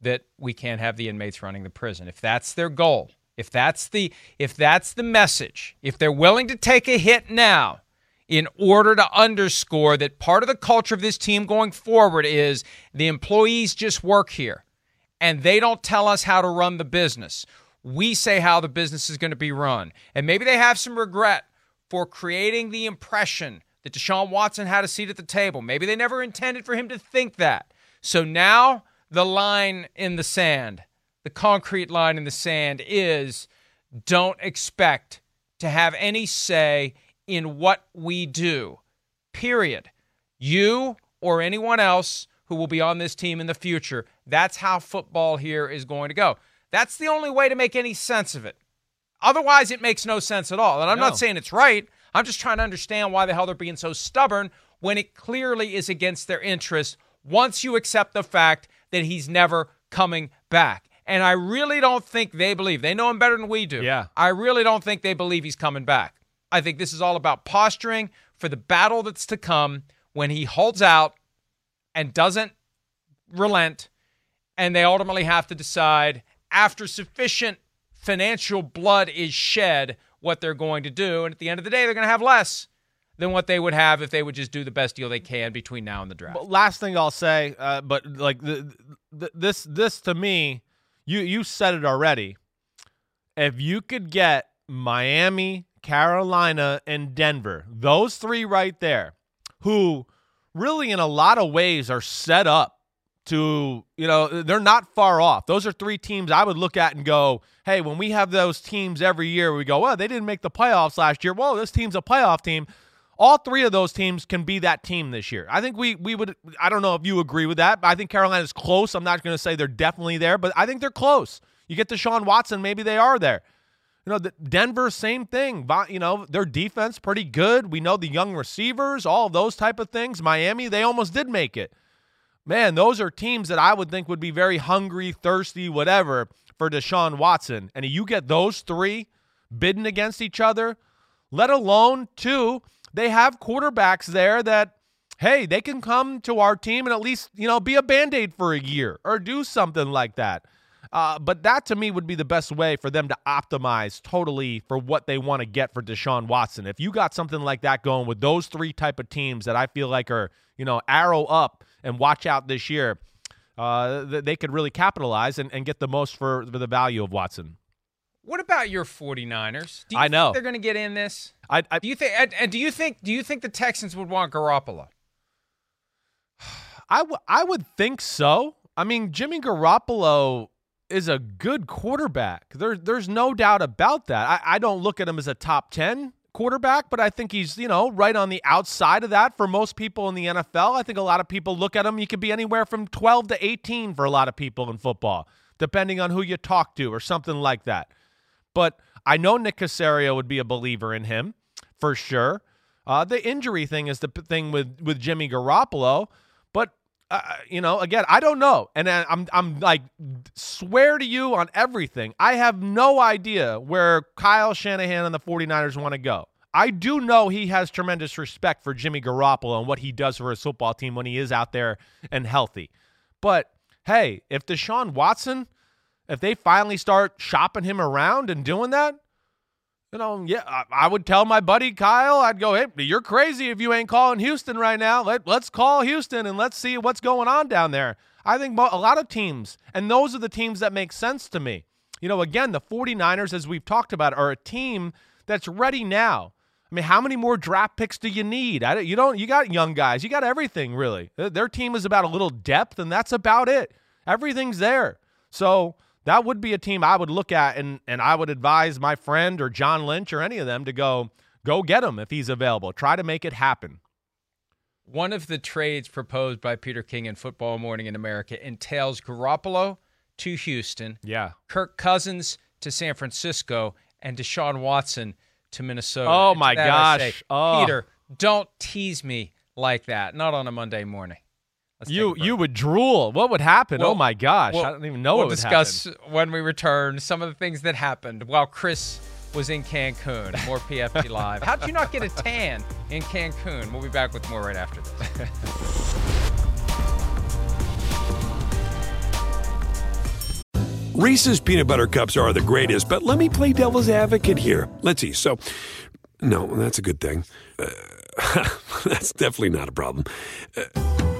that we can't have the inmates running the prison? If that's their goal, if that's the if that's the message, if they're willing to take a hit now, in order to underscore that part of the culture of this team going forward is the employees just work here and they don't tell us how to run the business. We say how the business is going to be run. And maybe they have some regret for creating the impression that Deshaun Watson had a seat at the table. Maybe they never intended for him to think that. So now the line in the sand, the concrete line in the sand is don't expect to have any say in what we do. Period. You or anyone else who will be on this team in the future. That's how football here is going to go. That's the only way to make any sense of it. Otherwise, it makes no sense at all. And I'm No. not saying it's right. I'm just trying to understand why the hell they're being so stubborn when it clearly is against their interest once you accept the fact that he's never coming back. And I really don't think they believe. They know him better than we do. Yeah. I really don't think they believe he's coming back. I think this is all about posturing for the battle that's to come when he holds out and doesn't relent and they ultimately have to decide after sufficient financial blood is shed what they're going to do and at the end of the day they're going to have less than what they would have if they would just do the best deal they can between now and the draft. But last thing I'll say, uh, but like the, the, this, this to me, you you said it already. If you could get Miami, Carolina, and Denver, those three right there, who really in a lot of ways are set up to, you know, they're not far off. Those are three teams I would look at and go, hey, when we have those teams every year, we go, well, they didn't make the playoffs last year. Well, this team's a playoff team. All three of those teams can be that team this year. I think we we would. I don't know if you agree with that, but I think Carolina's close. I'm not going to say they're definitely there, but I think they're close. You get Deshaun Watson, maybe they are there. You know, the, Denver, same thing. You know, their defense pretty good. We know the young receivers, all those type of things. Miami, they almost did make it. Man, those are teams that I would think would be very hungry, thirsty, whatever for Deshaun Watson. And you get those three bidding against each other, let alone two they have quarterbacks there that, hey, they can come to our team and at least, you know, be a band aid for a year or do something like that. Uh, but that to me would be the best way for them to optimize totally for what they want to get for Deshaun Watson. If you got something like that going with those three type of teams that I feel like are, you know, arrow up and watch out this year, uh, they could really capitalize and, and get the most for, for the value of Watson. What about your 49ers? Do you I know they're going to get in this. I, I, do you think? And do you think? Do you think the Texans would want Garoppolo? I, w- I would think so. I mean, Jimmy Garoppolo is a good quarterback. There, there's no doubt about that. I, I don't look at him as a top 10 quarterback, but I think he's, you know, right on the outside of that for most people in the NFL. I think a lot of people look at him, he could be anywhere from 12 to 18 for a lot of people in football, depending on who you talk to or something like that. But I know Nick Caserio would be a believer in him for sure. Uh, the injury thing is the thing with with Jimmy Garoppolo, but uh, you know, again, I don't know, and I'm I'm like swear to you on everything. I have no idea where Kyle Shanahan and the 49ers want to go. I do know he has tremendous respect for Jimmy Garoppolo and what he does for his football team when he is out there and healthy. But hey, if Deshaun Watson, if they finally start shopping him around and doing that, you know, yeah, I, I, would tell my buddy Kyle, I'd go, hey, you're crazy if you ain't calling Houston right now. Let, let's call Houston and let's see what's going on down there. I think a lot of teams, and those are the teams that make sense to me. You know, again, the 49ers, as we've talked about, are a team that's ready now. I mean, how many more draft picks do you need? I, you don't. You got young guys. You got everything really. Their team is about a little depth, and that's about it. Everything's there. So that would be a team I would look at and and I would advise my friend or John Lynch or any of them to go go get him if he's available. Try to make it happen. One of the trades proposed by Peter King in Football Morning in America entails Garoppolo to Houston, yeah, Kirk Cousins to San Francisco, and Deshaun Watson to Minnesota. Oh my gosh, say, oh. Peter, don't tease me like that. Not on a Monday morning. Let's you you would drool. What would happen? Oh well, oh my gosh, I don't even know we'll what would discuss happen. when we return some of the things that happened while Chris was in Cancun. More PFT Live. How did you not get a tan in Cancun? We'll be back with more right after this. Reese's peanut butter cups are the greatest, but let me play devil's advocate here. Let's see. So, no, that's a good thing. Uh, that's definitely not a problem. Uh,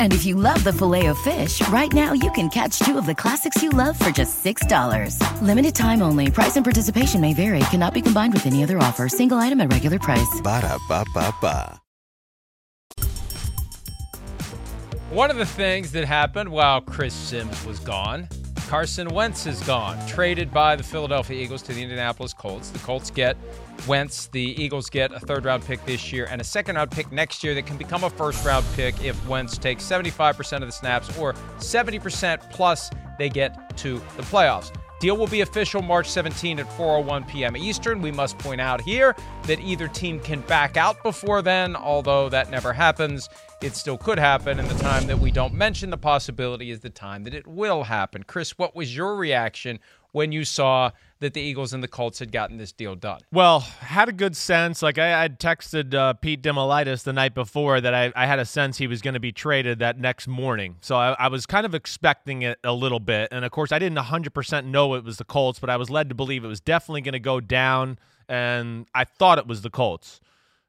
And if you love the filet of fish, right now you can catch two of the classics you love for just $6. Limited time only. Price and participation may vary. Cannot be combined with any other offer. Single item at regular price. Ba da ba ba ba. One of the things that happened while Chris Simms was gone, Carson Wentz is gone, traded by the Philadelphia Eagles to the Indianapolis Colts. The Colts get Wentz. The Eagles get a third round pick this year and a second round pick next year that can become a first round pick if Wentz takes 75% of the snaps or 70% plus they get to the playoffs. Deal will be official March 17 at 4:01 p.m. Eastern. We must point out here that either team can back out before then, although that never happens. It still could happen, and the time that we don't mention the possibility is the time that it will happen. Chris, what was your reaction when you saw that the Eagles and the Colts had gotten this deal done? Well, had a good sense. Like I had texted uh, Pete Demolitis the night before that I, I had a sense he was going to be traded that next morning. So I, I, was kind of expecting it a little bit. And of course, I didn't 100% know it was the Colts, but I was led to believe it was definitely going to go down. And I thought it was the Colts.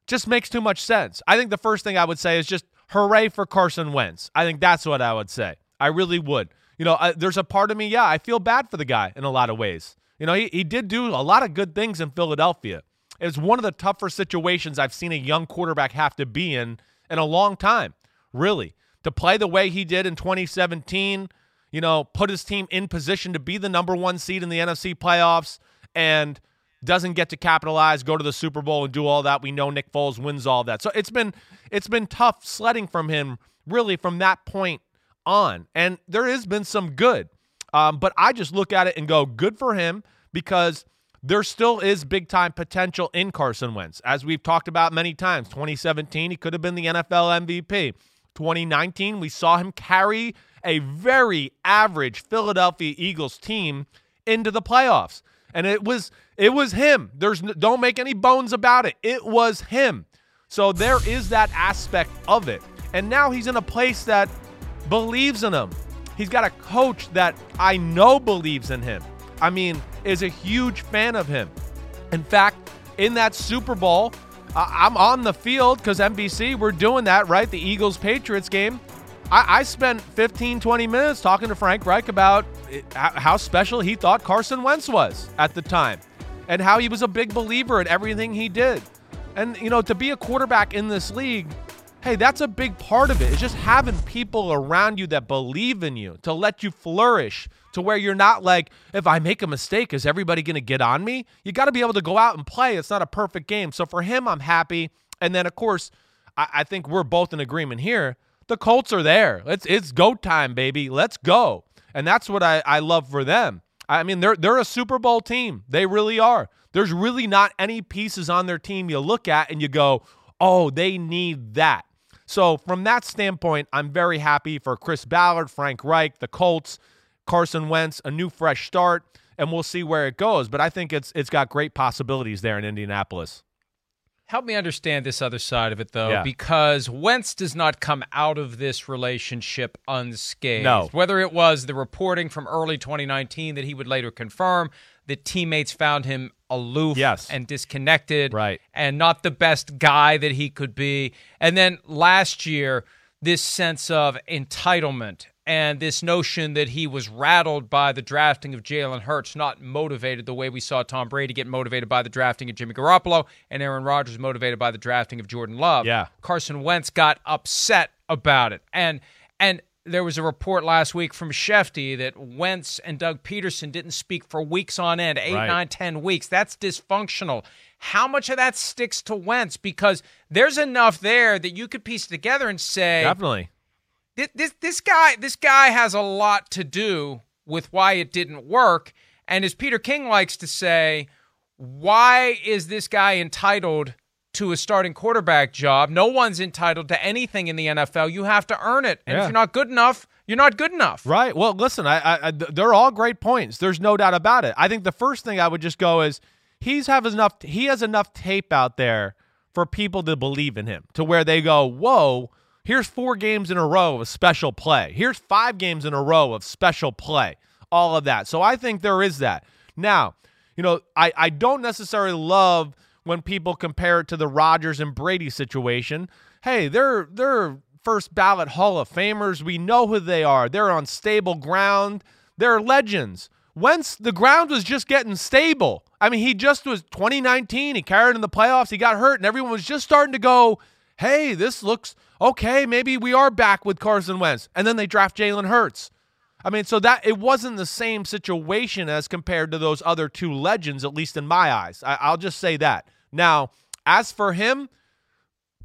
Just makes too much sense. I think the first thing I would say is just hooray for Carson Wentz. I think that's what I would say. I really would. You know, I, there's a part of me, yeah, I feel bad for the guy in a lot of ways. You know, he, he did do a lot of good things in Philadelphia. It's one of the tougher situations I've seen a young quarterback have to be in in a long time, really. To play the way he did in 2017, you know, put his team in position to be the number one seed in the NFC playoffs and doesn't get to capitalize, go to the Super Bowl and do all that. We know Nick Foles wins all that. So it's been it's been tough sledding from him really from that point on. And there has been some good. Um, but I just look at it and go, good for him because there still is big time potential in Carson Wentz. As we've talked about many times, 2017, he could have been the NFL MVP. 2019, we saw him carry a very average Philadelphia Eagles team into the playoffs. And it was it was him. There's don't make any bones about it. It was him. So there is that aspect of it. And now he's in a place that believes in him. He's got a coach that I know believes in him. I mean, is a huge fan of him. In fact, in that Super Bowl, I'm on the field because NBC, we're doing that, right? The Eagles Patriots game. I, I, spent 15, 20 minutes talking to Frank Reich about eh, it, how special he thought Carson Wentz was at the time and how he was a big believer in everything he did. And, you know, to be a quarterback in this league, hey, that's a big part of it. It's just having people around you that believe in you to let you flourish to where you're not like, if I make a mistake, is everybody going to get on me? You got to be able to go out and play. It's not a perfect game. So for him, I'm happy. And then, of course, I, I think we're both in agreement here. The Colts are there. It's, it's go time, baby. Let's go. And that's what I, I love for them. I mean, they're they're a Super Bowl team. They really are. There's really not any pieces on their team you look at and you go, oh, they need that. So, from that standpoint, I'm very happy for Chris Ballard, Frank Reich, the Colts, Carson Wentz, a new fresh start, and we'll see where it goes. But I think it's it's got great possibilities there in Indianapolis. Help me understand this other side of it, though, yeah. because Wentz does not come out of this relationship unscathed. No. Whether it was the reporting from early 2019 that he would later confirm that teammates found him aloof yes. and disconnected right. and not the best guy that he could be. And then last year, this sense of entitlement and this notion that he was rattled by the drafting of Jalen Hurts, not motivated the way we saw Tom Brady get motivated by the drafting of Jimmy Garoppolo and Aaron Rodgers motivated by the drafting of Jordan Love. Yeah. Carson Wentz got upset about it. And and there was a report last week from Schefty that Wentz and Doug Pederson didn't speak for weeks on end, eight, right. nine, ten weeks. That's dysfunctional. How much of that sticks to Wentz? Because there's enough there that you could piece together and say, definitely, this, this this guy this guy has a lot to do with why it didn't work. And as Peter King likes to say, why is this guy entitled to a starting quarterback job? No one's entitled to anything in the NFL. You have to earn it, and Yeah. if you're not good enough, you're not good enough. Right. Well, listen, I, I, I, they're all great points. There's no doubt about it. I think the first thing I would just go is he's have enough. He has enough tape out there for people to believe in him, to where they go, "Whoa, here's four games in a row of special play. Here's five games in a row of special play." all of that. So I think there is that. Now, you know, I, I don't necessarily love when people compare it to the Rodgers and Brady situation. Hey, they're they're first ballot Hall of Famers. We know who they are. They're on stable ground. They're legends. Wentz, the ground was just getting stable. I mean, he just was 2019. He carried in the playoffs. He got hurt, and everyone was just starting to go, hey, this looks okay. Maybe we are back with Carson Wentz. And then they draft Jalen Hurts. I mean, so that it wasn't the same situation as compared to those other two legends, at least in my eyes. I, I'll just say that. Now, as for him,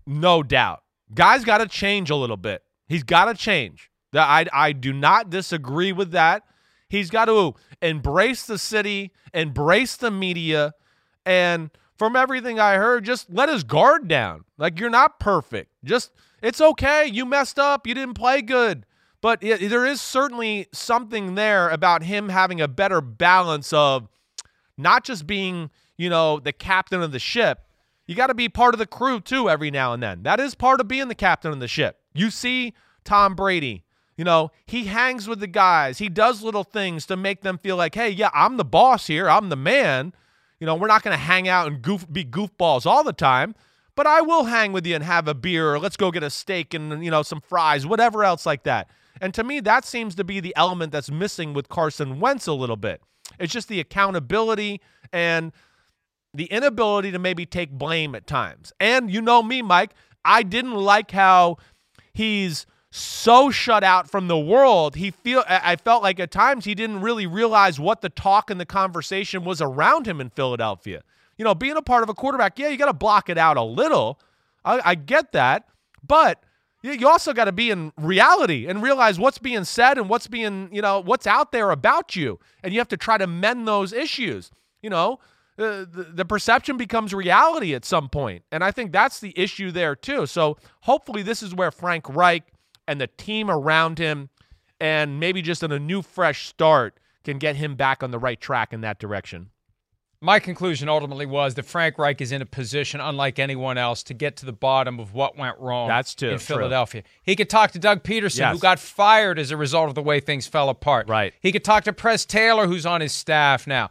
no doubt. Guy's got to change a little bit. He's got to change. I, I do not disagree with that. He's got to embrace the city, embrace the media, and from everything I heard, just let his guard down. Like you're not perfect. Just it's okay. You messed up. You didn't play good. But there is certainly something there about him having a better balance of not just being, you know, the captain of the ship. You got to be part of the crew too every now and then. That is part of being the captain of the ship. You see Tom Brady you know, he hangs with the guys. He does little things to make them feel like, hey, yeah, I'm the boss here. I'm the man. You know, we're not going to hang out and goof, be goofballs all the time, but I will hang with you and have a beer or let's go get a steak and, you know, some fries, whatever else like that. And to me, that seems to be the element that's missing with Carson Wentz a little bit. It's just the accountability and the inability to maybe take blame at times. And you know me, Mike, I didn't like how he's so shut out from the world. He feel I felt like at times he didn't really realize what the talk and the conversation was around him in Philadelphia. You know, being a part of a quarterback, yeah, you got to block it out a little. I, I get that, but you also got to be in reality and realize what's being said and what's being, you know, what's out there about you, and you have to try to mend those issues. You know, uh, the, the perception becomes reality at some point, and I think that's the issue there too. So hopefully, this is where Frank Reich and the team around him and maybe just in a new fresh start can get him back on the right track in that direction. My conclusion ultimately was that Frank Reich is in a position, unlike anyone else, to get to the bottom of what went wrong That's too, in true. Philadelphia. He could talk to Doug Pederson, Yes. who got fired as a result of the way things fell apart. Right. He could talk to Press Taylor, who's on his staff now.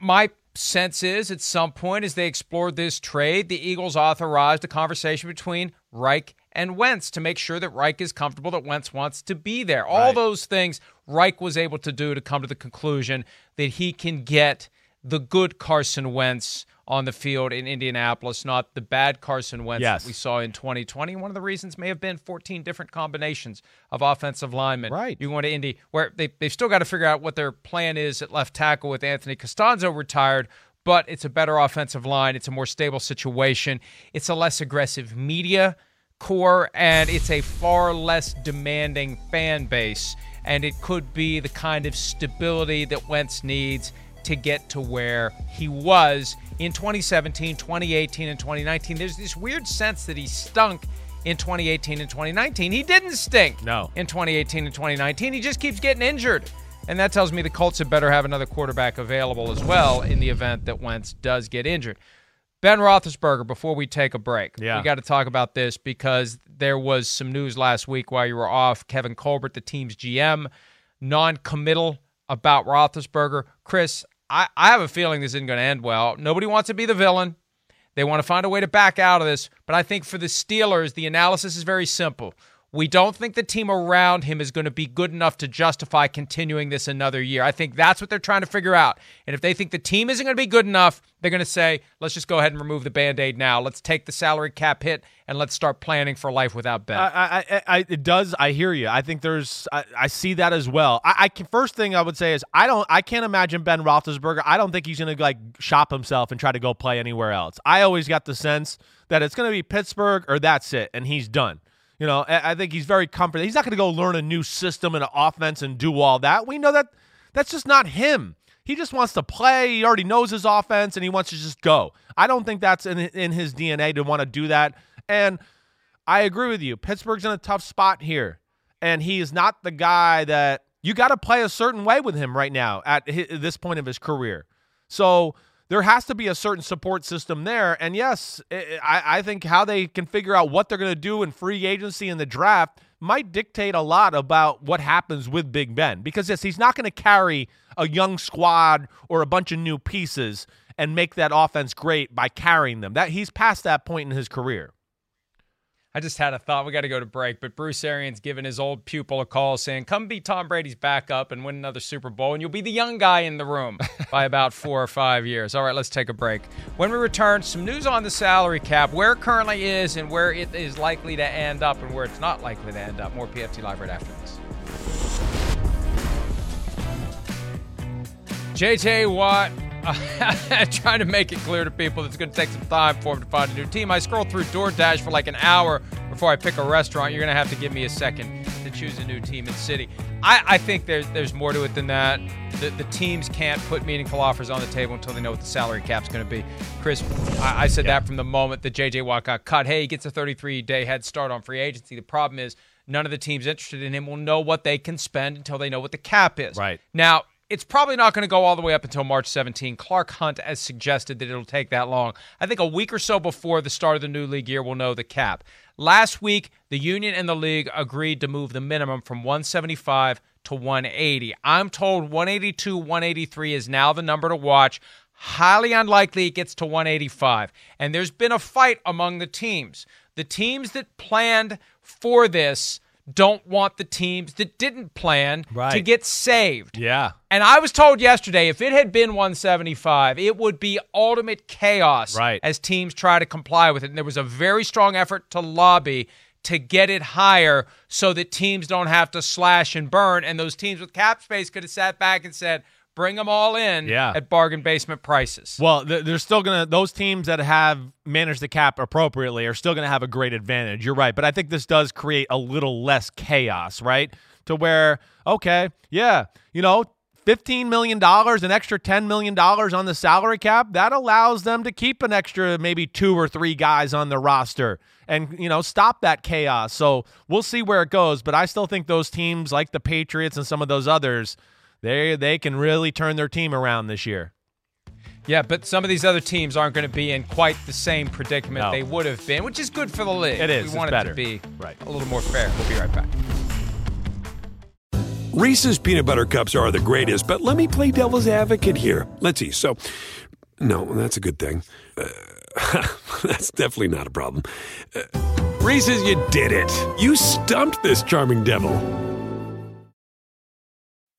My sense is at some point, as they explored this trade, the Eagles authorized a conversation between Reich and Wentz to make sure that Reich is comfortable that Wentz wants to be there. All Right. those things Reich was able to do to come to the conclusion that he can get the good Carson Wentz on the field in Indianapolis, not the bad Carson Wentz Yes. that we saw in 2020. One of the reasons may have been 14 different combinations of offensive linemen. Right. You go to Indy, where they, they've still got to figure out what their plan is at left tackle with Anthony Castonzo retired, but it's a better offensive line. It's a more stable situation. It's a less aggressive media corps, and it's a far less demanding fan base. And it could be the kind of stability that Wentz needs to get to where he was in 2017, 2018, and 2019. There's this weird sense that he stunk in 2018 and 2019. He didn't stink No. in 2018 and 2019. He just keeps getting injured. And that tells me the Colts had better have another quarterback available as well in the event that Wentz does get injured. Ben Roethlisberger, before we take a break, Yeah. we got to talk about this because there was some news last week while you were off. Kevin Colbert, the team's GM, non-committal about Roethlisberger. Chris, I, I have a feeling this isn't going to end well. Nobody wants to be the villain. They want to find a way to back out of this. But I think for the Steelers, the analysis is very simple. We don't think the team around him is going to be good enough to justify continuing this another year. I think that's what they're trying to figure out. And if they think the team isn't going to be good enough, they're going to say, let's just go ahead and remove the band aid now. Let's take the salary cap hit and let's start planning for life without Ben. I, I, I, it does. I hear you. I think there's. I, I see that as well. I, I can, first thing I would say is I don't. I can't imagine Ben Roethlisberger. I don't think he's going to like shop himself and try to go play anywhere else. I always got the sense that it's going to be Pittsburgh or that's it, and he's done. You know, I, think he's very comfortable. He's not going to go learn a new system and an offense and do all that. We know that that's just not him. He just wants to play. He already knows his offense and he wants to just go. I don't think that's in in his DNA to want to do that. And I agree with you. Pittsburgh's in a tough spot here, and he is not the guy that you got to play a certain way with him right now at hi- this point of his career. So there has to be a certain support system there. And yes, I, I think how they can figure out what they're going to do in free agency and the draft might dictate a lot about what happens with Big Ben because yes, he's not going to carry a young squad or a bunch of new pieces and make that offense great by carrying them. That he's past that point in his career. I just had a thought. We got to go to break, but Bruce Arians giving his old pupil a call saying, Come be Tom Brady's backup and win another Super Bowl, and you'll be the young guy in the room by about four or five years. All right, let's take a break. When we return, some news on the salary cap, where it currently is and where it is likely to end up and where it's not likely to end up. More PFT Live right after this. JJ Watt trying to make it clear to people that it's going to take some time for them to find a new team. I scroll through DoorDash for like an hour before I pick a restaurant. You're going to have to give me a second to choose a new team in city. I, I think there's there's more to it than that. The, the, teams can't put meaningful offers on the table until they know what the salary cap's going to be. Chris, I, I said yeah. that from the moment that J.J. Watt got cut. Hey, he gets a 33 day head start on free agency. The problem is none of the teams interested in him will know what they can spend until they know what the cap is. Right. Now, it's probably not going to go all the way up until March 17. Clark Hunt has suggested that it'll take that long. I think a week or so before the start of the new league year, we'll know the cap. Last week, the union and the league agreed to move the minimum from 175 to 180. I'm told 182, 183 is now the number to watch. Highly unlikely it gets to 185. And there's been a fight among the teams. The teams that planned for this don't want the teams that didn't plan right. to get saved. Yeah. And I was told yesterday if it had been 175, it would be ultimate chaos right. as teams try to comply with it. And there was a very strong effort to lobby to get it higher so that teams don't have to slash and burn. And those teams with cap space could have sat back and said, bring them all in yeah. at bargain basement prices. Well, they're still going to, those teams that have managed the cap appropriately are still going to have a great advantage. You're right. But I think this does create a little less chaos, right? To where, okay, yeah, you know, $15 million, an extra $10 million on the salary cap, that allows them to keep an extra maybe two or three guys on the roster and, you know, stop that chaos. So we'll see where it goes. But I still think those teams like the Patriots and some of those others – they they can really turn their team around this year. Yeah, but some of these other teams aren't going to be in quite the same predicament no. they would have been, which is good for the league. It is. We want it to be right. a little more fair. We'll be right back. Reese's peanut butter cups are the greatest, but let me play devil's advocate here. Let's see. So, no, that's a good thing. Uh, that's definitely not a problem. Uh, Reese's, you did it. You stumped this charming devil.